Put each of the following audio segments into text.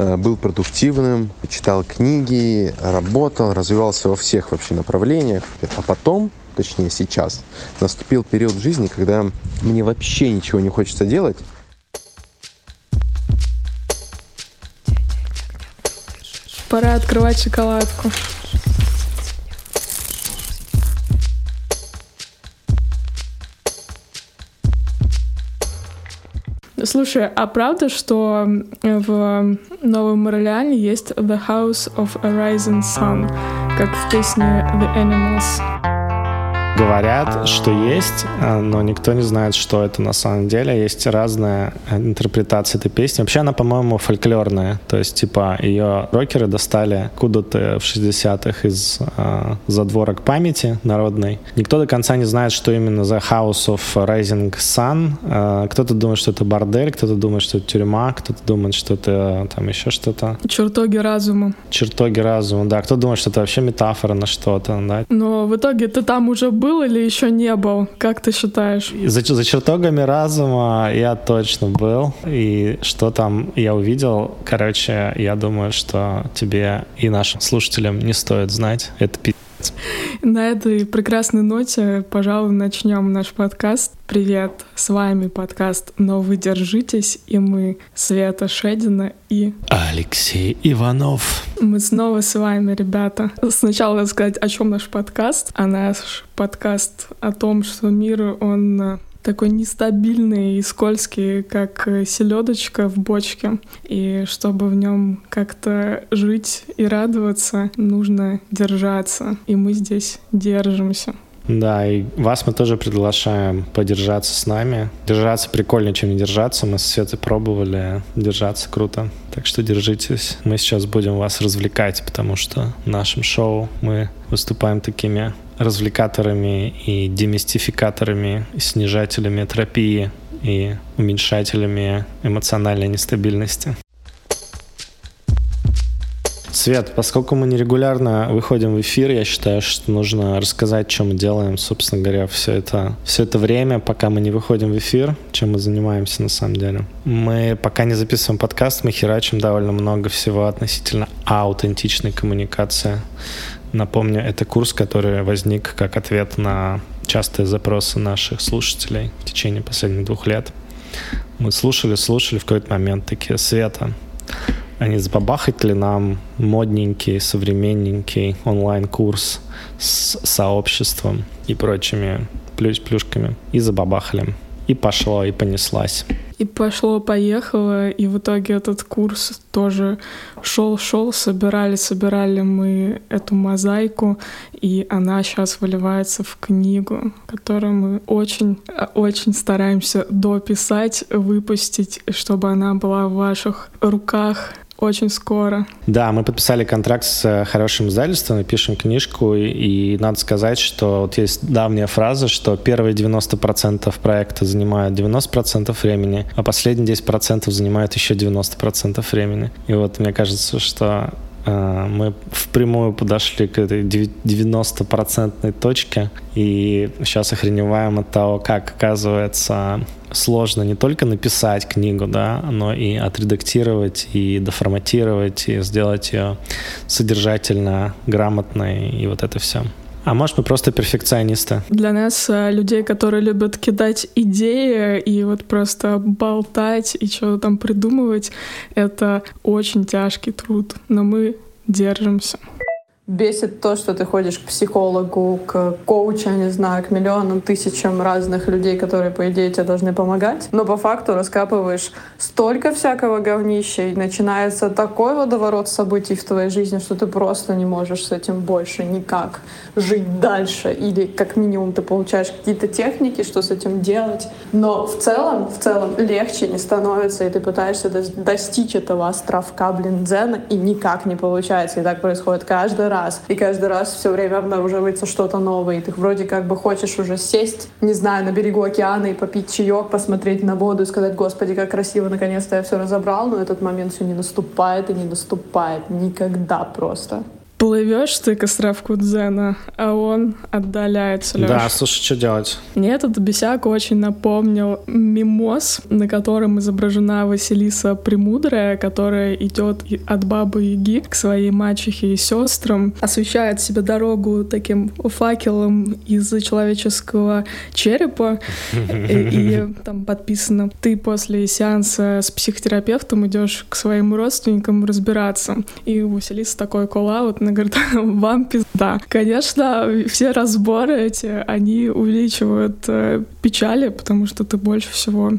э, был продуктивным, читал книги, работал, развивался во всех вообще направлениях. А потом, точнее сейчас, наступил период в жизни, когда мне вообще ничего не хочется делать. Пора открывать шоколадку. Слушай, а правда, что в Новом Орлеане есть The House of a Rising Sun, как в песне The Animals? Говорят, что есть, а, но никто не знает, что это на самом деле. Есть разная интерпретация этой песни. Вообще она, по-моему, фольклорная. То есть, типа, ее рокеры достали куда-то в 60-х из э, задворок памяти народной. Никто до конца не знает, что именно The House of Rising Sun. Э, кто-то думает, что это бордель, кто-то думает, что это тюрьма, кто-то думает, что это там еще что-то. Чертоги разума. Чертоги разума, да. Кто думает, что это вообще метафора на что-то, да. Но в итоге ты там уже был был или еще не был? Как ты считаешь? За, за чертогами разума я точно был. И что там я увидел, короче, я думаю, что тебе и нашим слушателям не стоит знать. Это пи***. На этой прекрасной ноте, пожалуй, начнем наш подкаст. Привет, с вами подкаст «Но вы держитесь» и мы, Света Шедина и... Алексей Иванов. Мы снова с вами, ребята. Сначала надо сказать, о чем наш подкаст. А наш подкаст о том, что мир, он такой нестабильный и скользкий, как селедочка в бочке. И чтобы в нем как-то жить и радоваться, нужно держаться. И мы здесь держимся. Да, и вас мы тоже приглашаем подержаться с нами. Держаться прикольнее, чем не держаться. Мы с Светой пробовали. Держаться круто. Так что держитесь. Мы сейчас будем вас развлекать, потому что в нашем шоу мы выступаем такими развлекаторами и демистификаторами, и снижателями тропии и уменьшателями эмоциональной нестабильности. Свет, поскольку мы нерегулярно выходим в эфир, я считаю, что нужно рассказать, что мы делаем, собственно говоря, все это, все это время, пока мы не выходим в эфир, чем мы занимаемся на самом деле. Мы пока не записываем подкаст, мы херачим довольно много всего относительно аутентичной коммуникации. Напомню, это курс, который возник как ответ на частые запросы наших слушателей в течение последних двух лет. Мы слушали, слушали в какой-то момент такие, Света, а не забабахать ли нам модненький, современненький онлайн-курс с сообществом и прочими плюш-плюшками. И забабахали. И пошло, и понеслась. И пошло-поехало, и в итоге этот курс тоже шел-шел, собирали, собирали мы эту мозаику, и она сейчас выливается в книгу, которую мы очень, очень стараемся дописать, выпустить, чтобы она была в ваших руках, очень скоро. Да, мы подписали контракт с э, хорошим издательством, пишем книжку, и, и надо сказать, что вот есть давняя фраза, что первые 90% проекта занимают 90% времени, а последние 10% занимают еще 90% времени. И вот мне кажется, что мы впрямую подошли к этой 90% точке и сейчас охреневаем от того, как оказывается сложно не только написать книгу, да, но и отредактировать, и доформатировать, и сделать ее содержательно, грамотной, и вот это все. А может, мы просто перфекционисты? Для нас, э, людей, которые любят кидать идеи и вот просто болтать и что-то там придумывать, это очень тяжкий труд. Но мы держимся бесит то, что ты ходишь к психологу, к коучу, не знаю, к миллионам, тысячам разных людей, которые, по идее, тебе должны помогать. Но по факту раскапываешь столько всякого говнища, и начинается такой водоворот событий в твоей жизни, что ты просто не можешь с этим больше никак жить дальше. Или как минимум ты получаешь какие-то техники, что с этим делать. Но в целом, в целом легче не становится, и ты пытаешься достичь этого островка, блин, дзена, и никак не получается. И так происходит каждый раз раз. И каждый раз все время обнаруживается что-то новое. И ты вроде как бы хочешь уже сесть, не знаю, на берегу океана и попить чаек, посмотреть на воду и сказать, господи, как красиво, наконец-то я все разобрал, но этот момент все не наступает и не наступает никогда просто. Плывешь ты к островку Дзена, а он отдаляется, Лёш. Да, слушай, что делать? Мне этот бесяк очень напомнил мимоз, на котором изображена Василиса Премудрая, которая идет от бабы Яги к своей мачехе и сестрам, освещает себе дорогу таким факелом из человеческого черепа, и там подписано «Ты после сеанса с психотерапевтом идешь к своим родственникам разбираться». И у Василисы такой call-out, она говорит, вам пизда. Конечно, все разборы эти, они увеличивают э, печали, потому что ты больше всего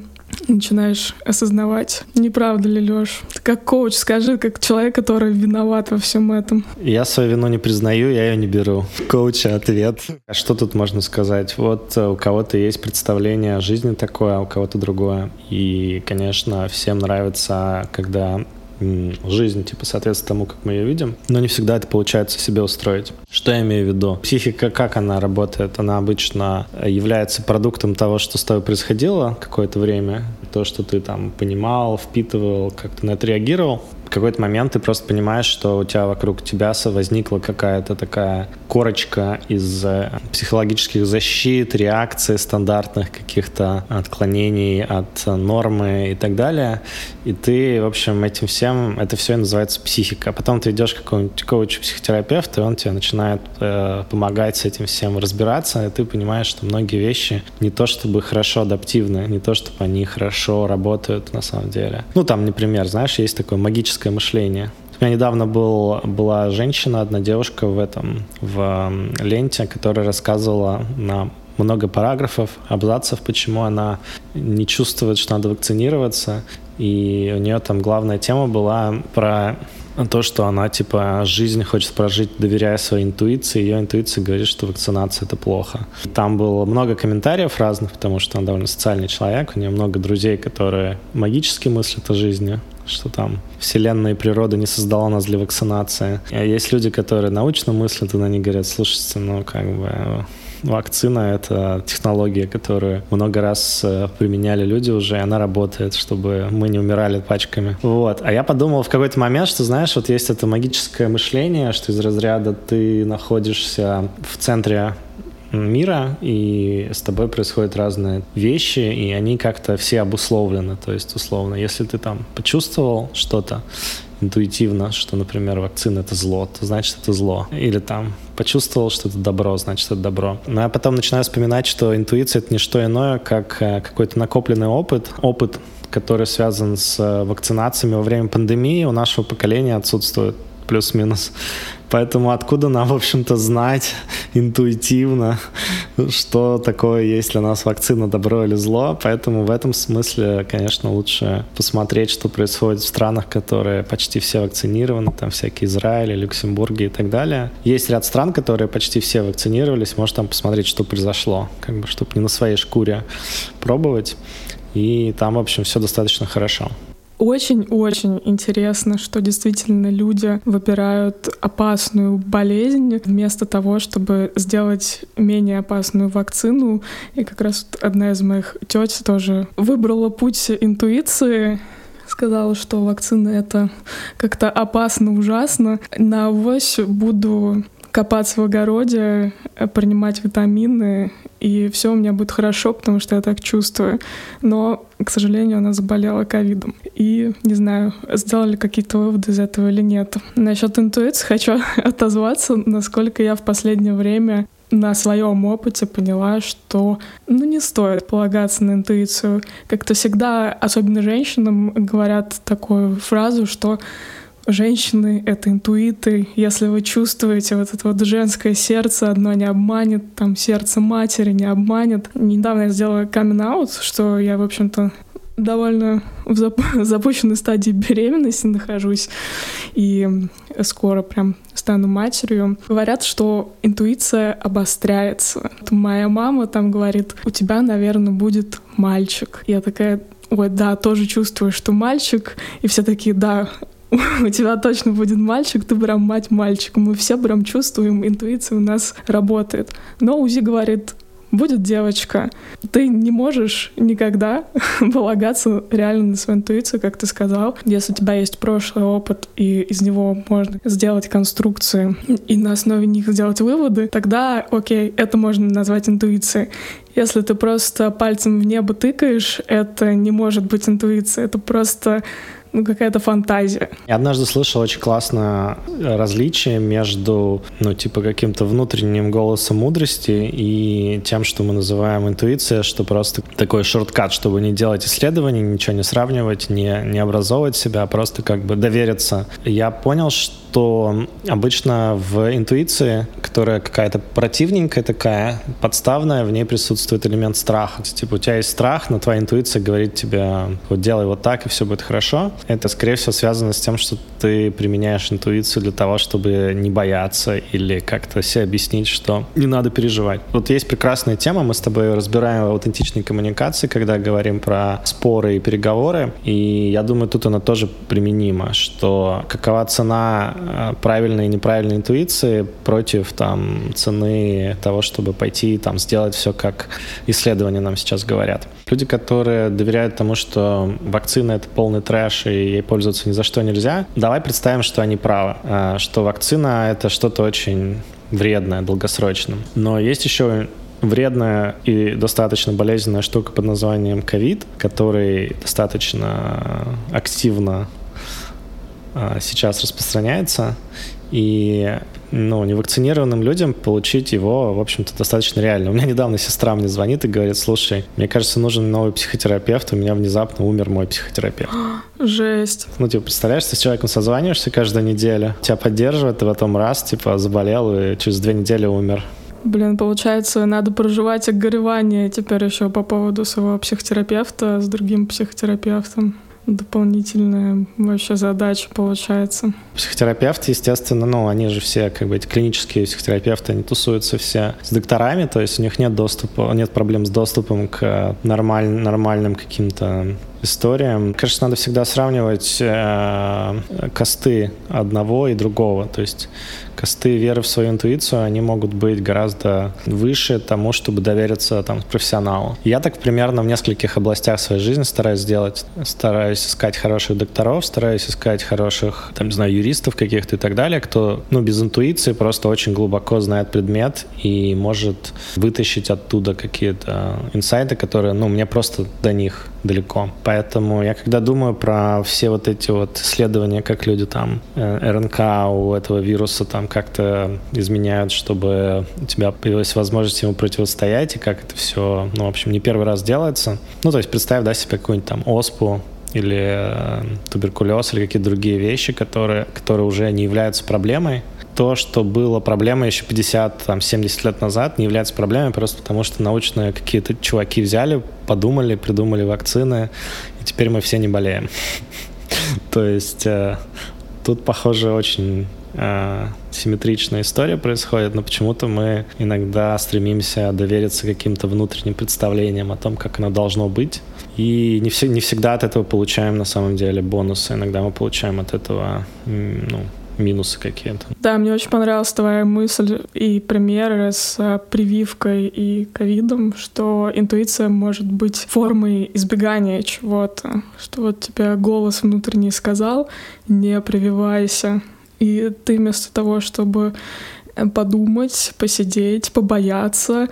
начинаешь осознавать, не правда ли, Лёш? Ты как коуч, скажи, как человек, который виноват во всем этом. Я свою вину не признаю, я ее не беру. Коуча ответ. А что тут можно сказать? Вот э, у кого-то есть представление о жизни такое, а у кого-то другое. И, конечно, всем нравится, когда жизнь, типа, соответствует тому, как мы ее видим, но не всегда это получается себе устроить. Что я имею в виду? Психика, как она работает? Она обычно является продуктом того, что с тобой происходило какое-то время, то, что ты там понимал, впитывал, как ты на это реагировал, какой-то момент ты просто понимаешь, что у тебя вокруг тебя возникла какая-то такая корочка из э, психологических защит, реакций стандартных каких-то отклонений от нормы и так далее. И ты, в общем, этим всем, это все называется психика. Потом ты идешь к какому-нибудь коучу-психотерапевту, и он тебе начинает э, помогать с этим всем разбираться, и ты понимаешь, что многие вещи не то чтобы хорошо адаптивны, не то чтобы они хорошо работают на самом деле. Ну, там, например, знаешь, есть такое магическое критическое мышление. У меня недавно был, была женщина, одна девушка в этом, в ленте, которая рассказывала на много параграфов, абзацев, почему она не чувствует, что надо вакцинироваться. И у нее там главная тема была про то, что она, типа, жизнь хочет прожить, доверяя своей интуиции. Ее интуиция говорит, что вакцинация — это плохо. Там было много комментариев разных, потому что она довольно социальный человек. У нее много друзей, которые магически мыслят о жизни что там вселенная и природа не создала нас для вакцинации. А есть люди, которые научно мыслят, и они говорят, слушайте, ну как бы вакцина — это технология, которую много раз э, применяли люди уже, и она работает, чтобы мы не умирали пачками. Вот. А я подумал в какой-то момент, что, знаешь, вот есть это магическое мышление, что из разряда ты находишься в центре мира, и с тобой происходят разные вещи, и они как-то все обусловлены. То есть, условно, если ты там почувствовал что-то интуитивно, что, например, вакцина — это зло, то значит, это зло. Или там почувствовал, что это добро, значит, это добро. Но я потом начинаю вспоминать, что интуиция — это не что иное, как э, какой-то накопленный опыт, опыт, который связан с э, вакцинациями во время пандемии, у нашего поколения отсутствует плюс-минус. Поэтому откуда нам, в общем-то, знать интуитивно, что такое есть для нас вакцина, добро или зло. Поэтому в этом смысле, конечно, лучше посмотреть, что происходит в странах, которые почти все вакцинированы, там всякие Израиль, Люксембурги и так далее. Есть ряд стран, которые почти все вакцинировались, может там посмотреть, что произошло, как бы, чтобы не на своей шкуре пробовать. И там, в общем, все достаточно хорошо. Очень-очень интересно, что действительно люди выбирают опасную болезнь вместо того, чтобы сделать менее опасную вакцину. И как раз одна из моих теть тоже выбрала путь интуиции, сказала, что вакцина это как-то опасно, ужасно. На авось буду копаться в огороде, принимать витамины, и все у меня будет хорошо, потому что я так чувствую. Но, к сожалению, она заболела ковидом. И не знаю, сделали какие-то выводы из этого или нет. Насчет интуиции хочу отозваться, насколько я в последнее время на своем опыте поняла, что ну, не стоит полагаться на интуицию. Как-то всегда, особенно женщинам, говорят такую фразу, что женщины — это интуиты. Если вы чувствуете вот это вот женское сердце, одно не обманет, там сердце матери не обманет. Недавно я сделала камин что я, в общем-то, довольно в зап- запущенной стадии беременности нахожусь и скоро прям стану матерью. Говорят, что интуиция обостряется. Моя мама там говорит, у тебя, наверное, будет мальчик. Я такая, ой, да, тоже чувствую, что мальчик. И все такие, да, у тебя точно будет мальчик, ты прям мать мальчика. Мы все прям чувствуем, интуиция у нас работает. Но УЗИ говорит будет девочка. Ты не можешь никогда полагаться реально на свою интуицию, как ты сказал. Если у тебя есть прошлый опыт, и из него можно сделать конструкции, и на основе них сделать выводы, тогда, окей, это можно назвать интуицией. Если ты просто пальцем в небо тыкаешь, это не может быть интуицией, это просто ну, какая-то фантазия. Я однажды слышал очень классное различие между, ну, типа, каким-то внутренним голосом мудрости и тем, что мы называем интуиция, что просто такой шорткат, чтобы не делать исследований, ничего не сравнивать, не, не образовывать себя, а просто как бы довериться. Я понял, что обычно в интуиции, которая какая-то противненькая такая, подставная, в ней присутствует элемент страха. Типа, у тебя есть страх, но твоя интуиция говорит тебе, вот делай вот так, и все будет хорошо это, скорее всего, связано с тем, что ты применяешь интуицию для того, чтобы не бояться или как-то себе объяснить, что не надо переживать. Вот есть прекрасная тема, мы с тобой разбираем аутентичные коммуникации, когда говорим про споры и переговоры, и я думаю, тут она тоже применима, что какова цена э, правильной и неправильной интуиции против там цены того, чтобы пойти там сделать все, как исследования нам сейчас говорят. Люди, которые доверяют тому, что вакцина — это полный трэш, и ей пользоваться ни за что нельзя, давай представим, что они правы, а, что вакцина — это что-то очень вредное, долгосрочно. Но есть еще вредная и достаточно болезненная штука под названием ковид, который достаточно активно а, сейчас распространяется. И ну, невакцинированным людям получить его, в общем-то, достаточно реально. У меня недавно сестра мне звонит и говорит, слушай, мне кажется, нужен новый психотерапевт, у меня внезапно умер мой психотерапевт. Жесть. Ну, типа, представляешь, ты с человеком созваниваешься каждую неделю, тебя поддерживает, ты потом раз, типа, заболел и через две недели умер. Блин, получается, надо проживать огоревание теперь еще по поводу своего психотерапевта с другим психотерапевтом дополнительная вообще задача получается. Психотерапевты, естественно, ну, они же все, как бы, эти клинические психотерапевты, они тусуются все с докторами, то есть у них нет доступа, нет проблем с доступом к нормаль, нормальным каким-то историям. Кажется, надо всегда сравнивать э, косты одного и другого. То есть косты веры в свою интуицию, они могут быть гораздо выше тому, чтобы довериться там, профессионалу. Я так примерно в нескольких областях своей жизни стараюсь сделать. Стараюсь искать хороших докторов, стараюсь искать хороших, там, не знаю, юристов каких-то и так далее, кто, ну, без интуиции просто очень глубоко знает предмет и может вытащить оттуда какие-то инсайты, которые, ну, мне просто до них далеко. Поэтому я когда думаю про все вот эти вот исследования, как люди там э, РНК у этого вируса там как-то изменяют, чтобы у тебя появилась возможность ему противостоять, и как это все, ну, в общем, не первый раз делается. Ну, то есть представь, да, себе какую-нибудь там оспу, или э, туберкулез, или какие-то другие вещи, которые, которые уже не являются проблемой, то, что было проблемой еще 50-70 лет назад, не является проблемой просто потому, что научные какие-то чуваки взяли, подумали, придумали вакцины, и теперь мы все не болеем. То есть э, тут, похоже, очень э, симметричная история происходит, но почему-то мы иногда стремимся довериться каким-то внутренним представлениям о том, как оно должно быть. И не, все, не всегда от этого получаем на самом деле бонусы. Иногда мы получаем от этого ну, минусы какие-то. Да, мне очень понравилась твоя мысль и примеры с а, прививкой и ковидом, что интуиция может быть формой избегания чего-то, что вот тебе голос внутренний сказал, не прививайся, и ты вместо того, чтобы э, подумать, посидеть, побояться,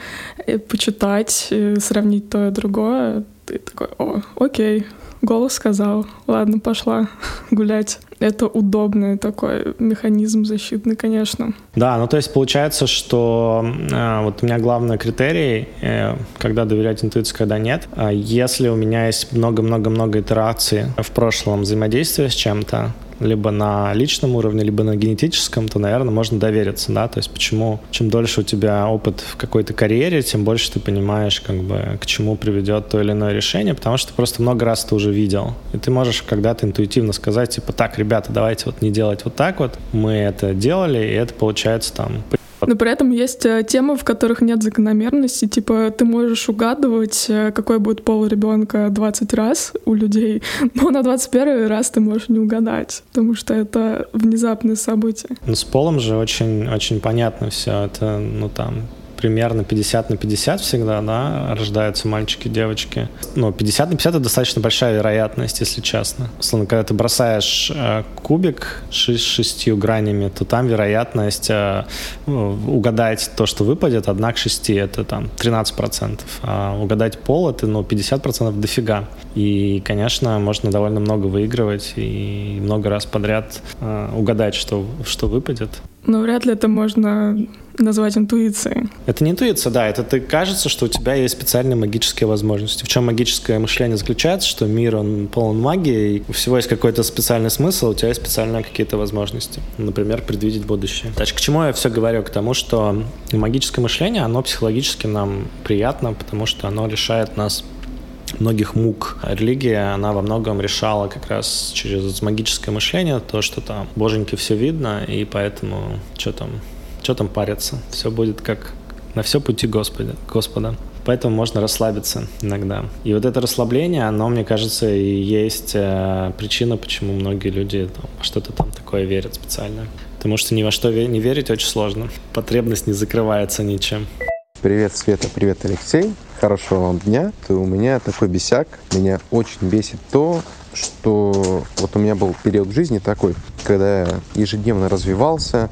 э, почитать, э, сравнить то и другое, ты такой, о, окей, голос сказал, ладно, пошла гулять. Это удобный такой механизм защитный, конечно. Да, ну то есть получается, что э, вот у меня главный критерий, э, когда доверять интуиции, когда нет. Э, если у меня есть много-много-много итераций в прошлом взаимодействия с чем-то, либо на личном уровне, либо на генетическом, то, наверное, можно довериться, да, то есть почему, чем дольше у тебя опыт в какой-то карьере, тем больше ты понимаешь, как бы, к чему приведет то или иное решение, потому что просто много раз ты уже видел, и ты можешь когда-то интуитивно сказать, типа, так, ребята, давайте вот не делать вот так вот, мы это делали, и это получается там но при этом есть э, темы, в которых нет закономерности. Типа ты можешь угадывать, э, какой будет пол ребенка 20 раз у людей, но на 21 раз ты можешь не угадать, потому что это внезапное событие. Ну, с полом же очень, очень понятно все. Это, ну, там, примерно 50 на 50 всегда, да, рождаются мальчики, девочки. Но 50 на 50 это достаточно большая вероятность, если честно. Условно, когда ты бросаешь э, кубик с шестью гранями, то там вероятность э, ну, угадать то, что выпадет, одна к 6, это там 13%. А угадать пол это, ну, 50% дофига. И, конечно, можно довольно много выигрывать и много раз подряд э, угадать, что, что выпадет. Но вряд ли это можно назвать интуицией. Это не интуиция, да. Это ты кажется, что у тебя есть специальные магические возможности. В чем магическое мышление заключается, что мир, он полон магии, и у всего есть какой-то специальный смысл, у тебя есть специальные какие-то возможности. Например, предвидеть будущее. Значит, к чему я все говорю? К тому, что магическое мышление, оно психологически нам приятно, потому что оно решает нас многих мук. Религия, она во многом решала как раз через магическое мышление то, что там боженьки все видно, и поэтому что там, что там париться, все будет как на все пути Господа. Господа. Поэтому можно расслабиться иногда. И вот это расслабление, оно, мне кажется, и есть э, причина, почему многие люди что-то там такое верят специально. Потому что ни во что не верить очень сложно. Потребность не закрывается ничем. Привет, Света, привет, Алексей. Хорошего вам дня. И у меня такой бесяк. Меня очень бесит то, что вот у меня был период жизни такой, когда я ежедневно развивался,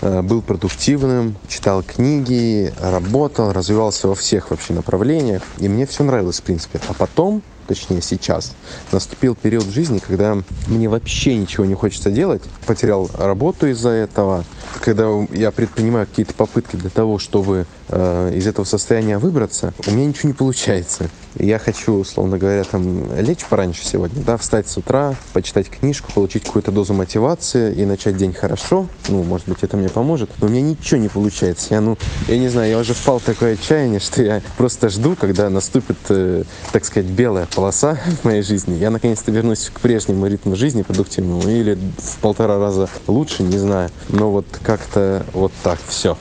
был продуктивным, читал книги, работал, развивался во всех вообще направлениях. И мне все нравилось, в принципе. А потом точнее сейчас, наступил период в жизни, когда мне вообще ничего не хочется делать. Потерял работу из-за этого. Когда я предпринимаю какие-то попытки для того, чтобы э, из этого состояния выбраться, у меня ничего не получается я хочу, условно говоря, там лечь пораньше сегодня, да, встать с утра, почитать книжку, получить какую-то дозу мотивации и начать день хорошо. Ну, может быть, это мне поможет. Но у меня ничего не получается. Я, ну, я не знаю, я уже впал в такое отчаяние, что я просто жду, когда наступит, э, так сказать, белая полоса в моей жизни. Я наконец-то вернусь к прежнему ритму жизни продуктивному или в полтора раза лучше, не знаю. Но вот как-то вот так все.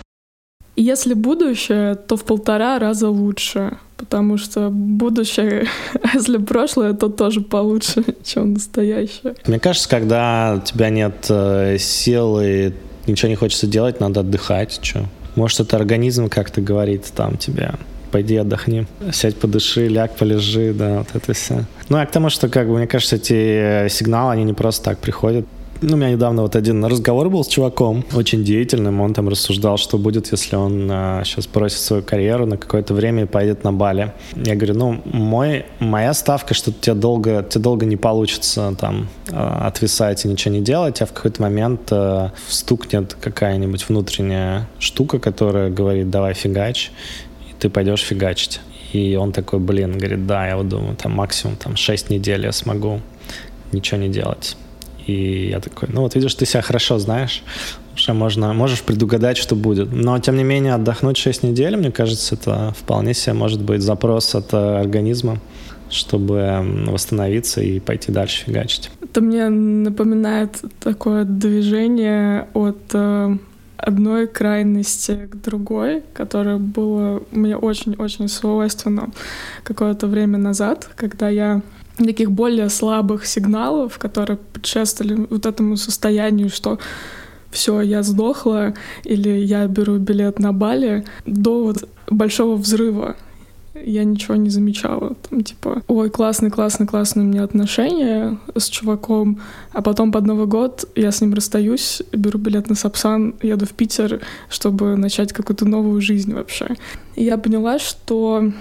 Если будущее, то в полтора раза лучше, потому что будущее, если прошлое, то тоже получше, чем настоящее. Мне кажется, когда у тебя нет э, сил и ничего не хочется делать, надо отдыхать. Что? Может, это организм как-то говорит там тебе, пойди отдохни, сядь, подыши, ляг, полежи, да, вот это все. Ну, а к тому, что, как бы, мне кажется, эти сигналы, они не просто так приходят. Ну, у меня недавно вот один разговор был с чуваком, очень деятельным. Он там рассуждал, что будет, если он а, сейчас бросит свою карьеру на какое-то время и поедет на Бали. Я говорю, ну, мой, моя ставка, что тебе долго, тебе долго не получится там а, отвисать и ничего не делать, а в какой-то момент а, стукнет какая-нибудь внутренняя штука, которая говорит, давай фигач, ты пойдешь фигачить. И он такой, блин, говорит, да, я вот думаю, там максимум там 6 недель я смогу ничего не делать. И я такой, ну вот видишь, ты себя хорошо знаешь, уже можно, можешь предугадать, что будет. Но, тем не менее, отдохнуть 6 недель, мне кажется, это вполне себе может быть запрос от э, организма, чтобы восстановиться и пойти дальше фигачить. Это мне напоминает такое движение от э, одной крайности к другой, которое было мне очень-очень свойственно какое-то время назад, когда я таких более слабых сигналов, которые предшествовали вот этому состоянию, что все, я сдохла, или я беру билет на Бали, до вот большого взрыва. Я ничего не замечала. Там, типа, ой, классный, классный, классные у меня отношения с чуваком. А потом под Новый год я с ним расстаюсь, беру билет на Сапсан, еду в Питер, чтобы начать какую-то новую жизнь вообще. И я поняла, что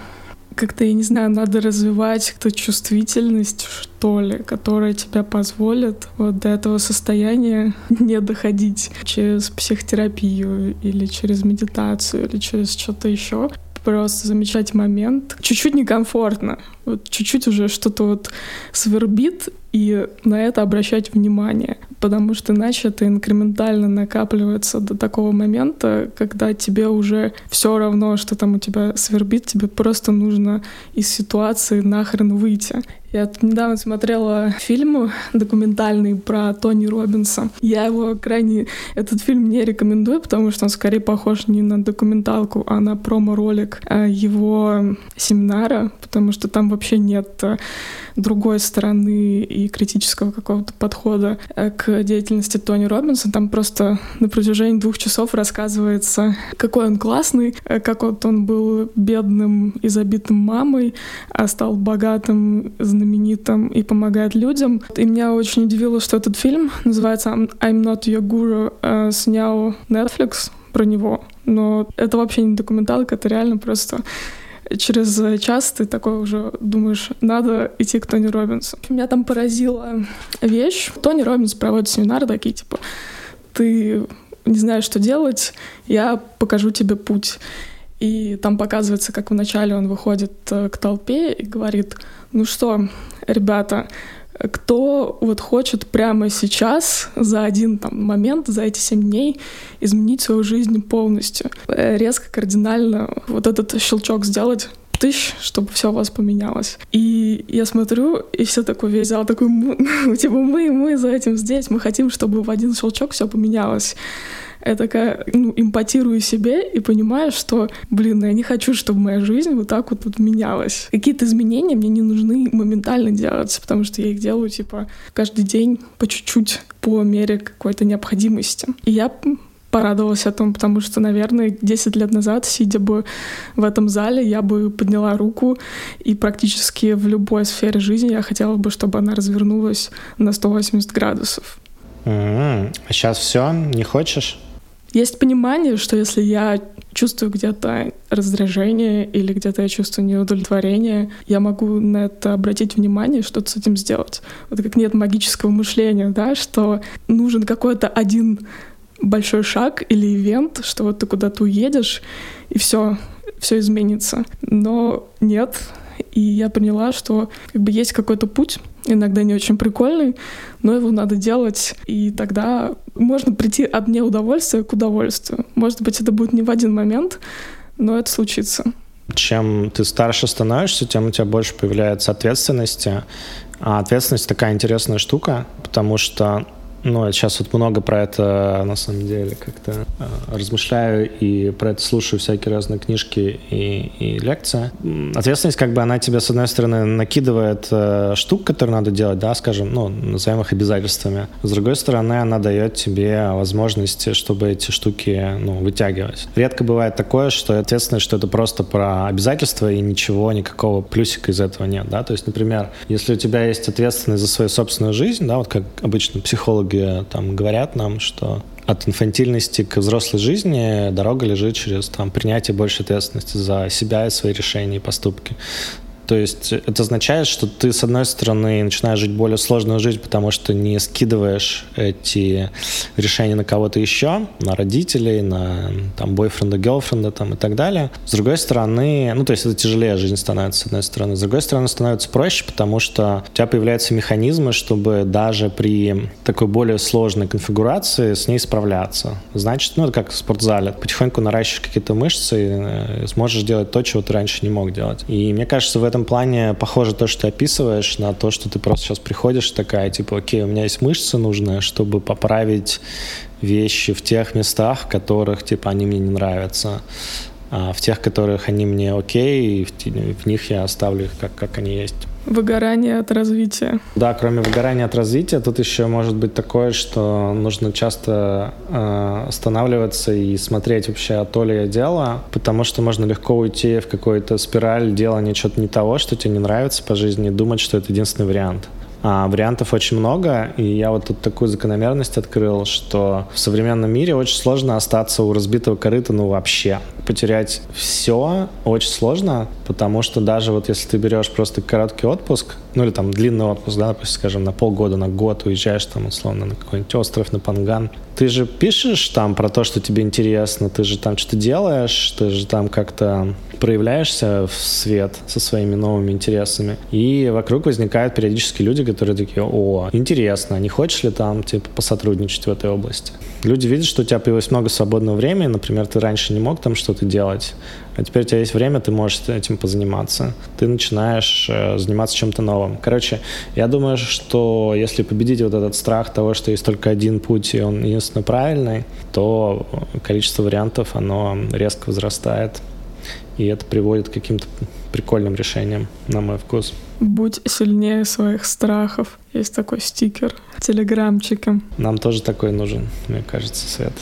как-то, я не знаю, надо развивать как-то чувствительность, что ли, которая тебя позволит вот до этого состояния не доходить через психотерапию или через медитацию или через что-то еще просто замечать момент. Чуть-чуть некомфортно, вот чуть-чуть уже что-то вот свербит, и на это обращать внимание, потому что иначе это инкрементально накапливается до такого момента, когда тебе уже все равно, что там у тебя свербит, тебе просто нужно из ситуации нахрен выйти. Я недавно смотрела фильм документальный про Тони Робинса. Я его крайне... Этот фильм не рекомендую, потому что он скорее похож не на документалку, а на промо-ролик а его семинара, потому что там вообще нет другой стороны и критического какого-то подхода э, к деятельности Тони Робинса. Там просто на протяжении двух часов рассказывается, какой он классный, э, как вот он был бедным и забитым мамой, а стал богатым, знаменитым и помогает людям. И меня очень удивило, что этот фильм называется «I'm not your guru», э, снял Netflix про него. Но это вообще не документалка, это реально просто через час ты такой уже думаешь, надо идти к Тони Робинсу. Меня там поразила вещь. Тони Робинс проводит семинары такие, типа, ты не знаешь, что делать, я покажу тебе путь. И там показывается, как вначале он выходит э, к толпе и говорит, ну что, ребята, кто вот хочет прямо сейчас, за один там, момент, за эти семь дней изменить свою жизнь полностью. Э, резко, кардинально вот этот щелчок сделать тысяч, чтобы все у вас поменялось. И я смотрю, и все такой весь зал такой, типа мы, мы за этим здесь, мы хотим, чтобы в один щелчок все поменялось я такая, ну, импотирую себе и понимаю, что, блин, я не хочу, чтобы моя жизнь вот так вот, вот менялась. Какие-то изменения мне не нужны моментально делать, потому что я их делаю, типа, каждый день по чуть-чуть, по мере какой-то необходимости. И я порадовалась о том, потому что, наверное, 10 лет назад, сидя бы в этом зале, я бы подняла руку, и практически в любой сфере жизни я хотела бы, чтобы она развернулась на 180 градусов. Mm-hmm. А сейчас все? Не хочешь? Есть понимание, что если я чувствую где-то раздражение или где-то я чувствую неудовлетворение, я могу на это обратить внимание и что-то с этим сделать. Вот как нет магического мышления, да, что нужен какой-то один большой шаг или ивент, что вот ты куда-то уедешь, и все, все изменится. Но нет, и я поняла, что как бы есть какой-то путь, иногда не очень прикольный, но его надо делать, и тогда можно прийти от неудовольствия к удовольствию. Может быть, это будет не в один момент, но это случится. Чем ты старше становишься, тем у тебя больше появляется ответственности. А ответственность такая интересная штука, потому что ну, сейчас вот много про это, на самом деле, как-то э, размышляю и про это слушаю всякие разные книжки и, и лекции. Ответственность, как бы, она тебе, с одной стороны, накидывает э, штук, которые надо делать, да, скажем, ну, назовем их обязательствами. С другой стороны, она дает тебе возможности, чтобы эти штуки, ну, вытягивать. Редко бывает такое, что ответственность, что это просто про обязательства и ничего, никакого плюсика из этого нет, да. То есть, например, если у тебя есть ответственность за свою собственную жизнь, да, вот как обычно психологи психологи там говорят нам, что от инфантильности к взрослой жизни дорога лежит через там, принятие большей ответственности за себя и свои решения и поступки. То есть это означает, что ты, с одной стороны, начинаешь жить более сложную жизнь, потому что не скидываешь эти решения на кого-то еще, на родителей, на там, бойфренда, гелфренда там, и так далее. С другой стороны, ну, то есть это тяжелее жизнь становится, с одной стороны. С другой стороны, становится проще, потому что у тебя появляются механизмы, чтобы даже при такой более сложной конфигурации с ней справляться. Значит, ну, это как в спортзале. Потихоньку наращиваешь какие-то мышцы и э, сможешь делать то, чего ты раньше не мог делать. И мне кажется, в этом этом плане похоже то, что ты описываешь, на то, что ты просто сейчас приходишь такая, типа, окей, у меня есть мышцы нужные, чтобы поправить вещи в тех местах, в которых, типа, они мне не нравятся. А в тех, которых они мне окей, в, в них я оставлю их как, как они есть. Выгорание от развития. Да, кроме выгорания от развития, тут еще может быть такое, что нужно часто э, останавливаться и смотреть вообще, а то ли я дело, потому что можно легко уйти в какую-то спираль делания чего-то не того, что тебе не нравится по жизни, и думать, что это единственный вариант. А, вариантов очень много, и я вот тут такую закономерность открыл, что в современном мире очень сложно остаться у разбитого корыта, ну вообще. Потерять все очень сложно, потому что даже вот если ты берешь просто короткий отпуск, ну или там длинный отпуск, да, допустим, скажем, на полгода, на год уезжаешь там условно на какой-нибудь остров, на Панган, ты же пишешь там про то, что тебе интересно, ты же там что-то делаешь, ты же там как-то проявляешься в свет со своими новыми интересами. И вокруг возникают периодически люди, которые такие, о, интересно, не хочешь ли там типа посотрудничать в этой области? Люди видят, что у тебя появилось много свободного времени, например, ты раньше не мог там что-то делать, а теперь у тебя есть время, ты можешь этим позаниматься. Ты начинаешь э, заниматься чем-то новым. Короче, я думаю, что если победить вот этот страх того, что есть только один путь, и он единственно правильный, то количество вариантов, оно резко возрастает. И это приводит к каким-то прикольным решениям, на мой вкус. Будь сильнее своих страхов. Есть такой стикер. Телеграмчики. Нам тоже такой нужен, мне кажется, Свет.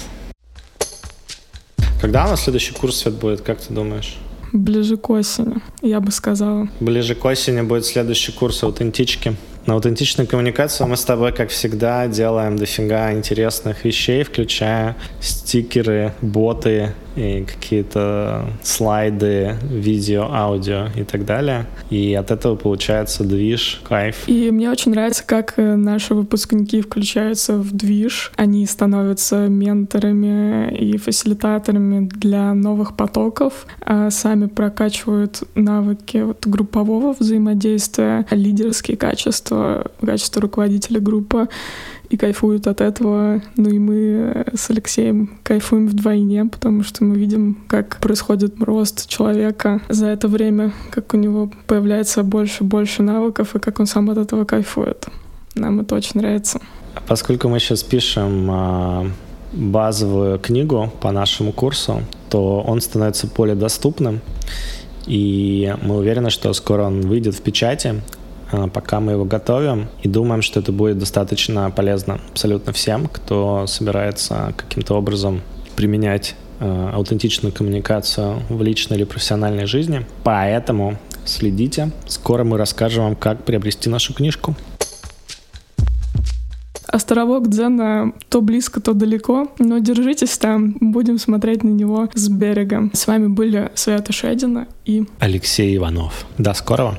Когда у нас следующий курс, Свет, будет, как ты думаешь? Ближе к осени, я бы сказала. Ближе к осени будет следующий курс аутентички. На аутентичную коммуникацию мы с тобой, как всегда, делаем дофига интересных вещей, включая стикеры, боты и какие-то слайды, видео, аудио и так далее. И от этого получается движ, кайф. И мне очень нравится, как э, наши выпускники включаются в движ. Они становятся менторами и фасилитаторами для новых потоков, а сами прокачивают навыки вот группового взаимодействия, лидерские качества, качество руководителя группы и кайфуют от этого. Ну и мы с Алексеем кайфуем вдвойне, потому что мы видим, как происходит рост человека за это время, как у него появляется больше и больше навыков, и как он сам от этого кайфует. Нам это очень нравится. Поскольку мы сейчас пишем а, базовую книгу по нашему курсу, то он становится более доступным. И мы уверены, что скоро он выйдет в печати. А, пока мы его готовим и думаем, что это будет достаточно полезно абсолютно всем, кто собирается каким-то образом применять а, аутентичную коммуникацию в личной или профессиональной жизни. Поэтому следите. Скоро мы расскажем вам, как приобрести нашу книжку. Островок Дзена то близко, то далеко, но держитесь там, будем смотреть на него с берега. С вами были Света Шедина и Алексей Иванов. До скорого!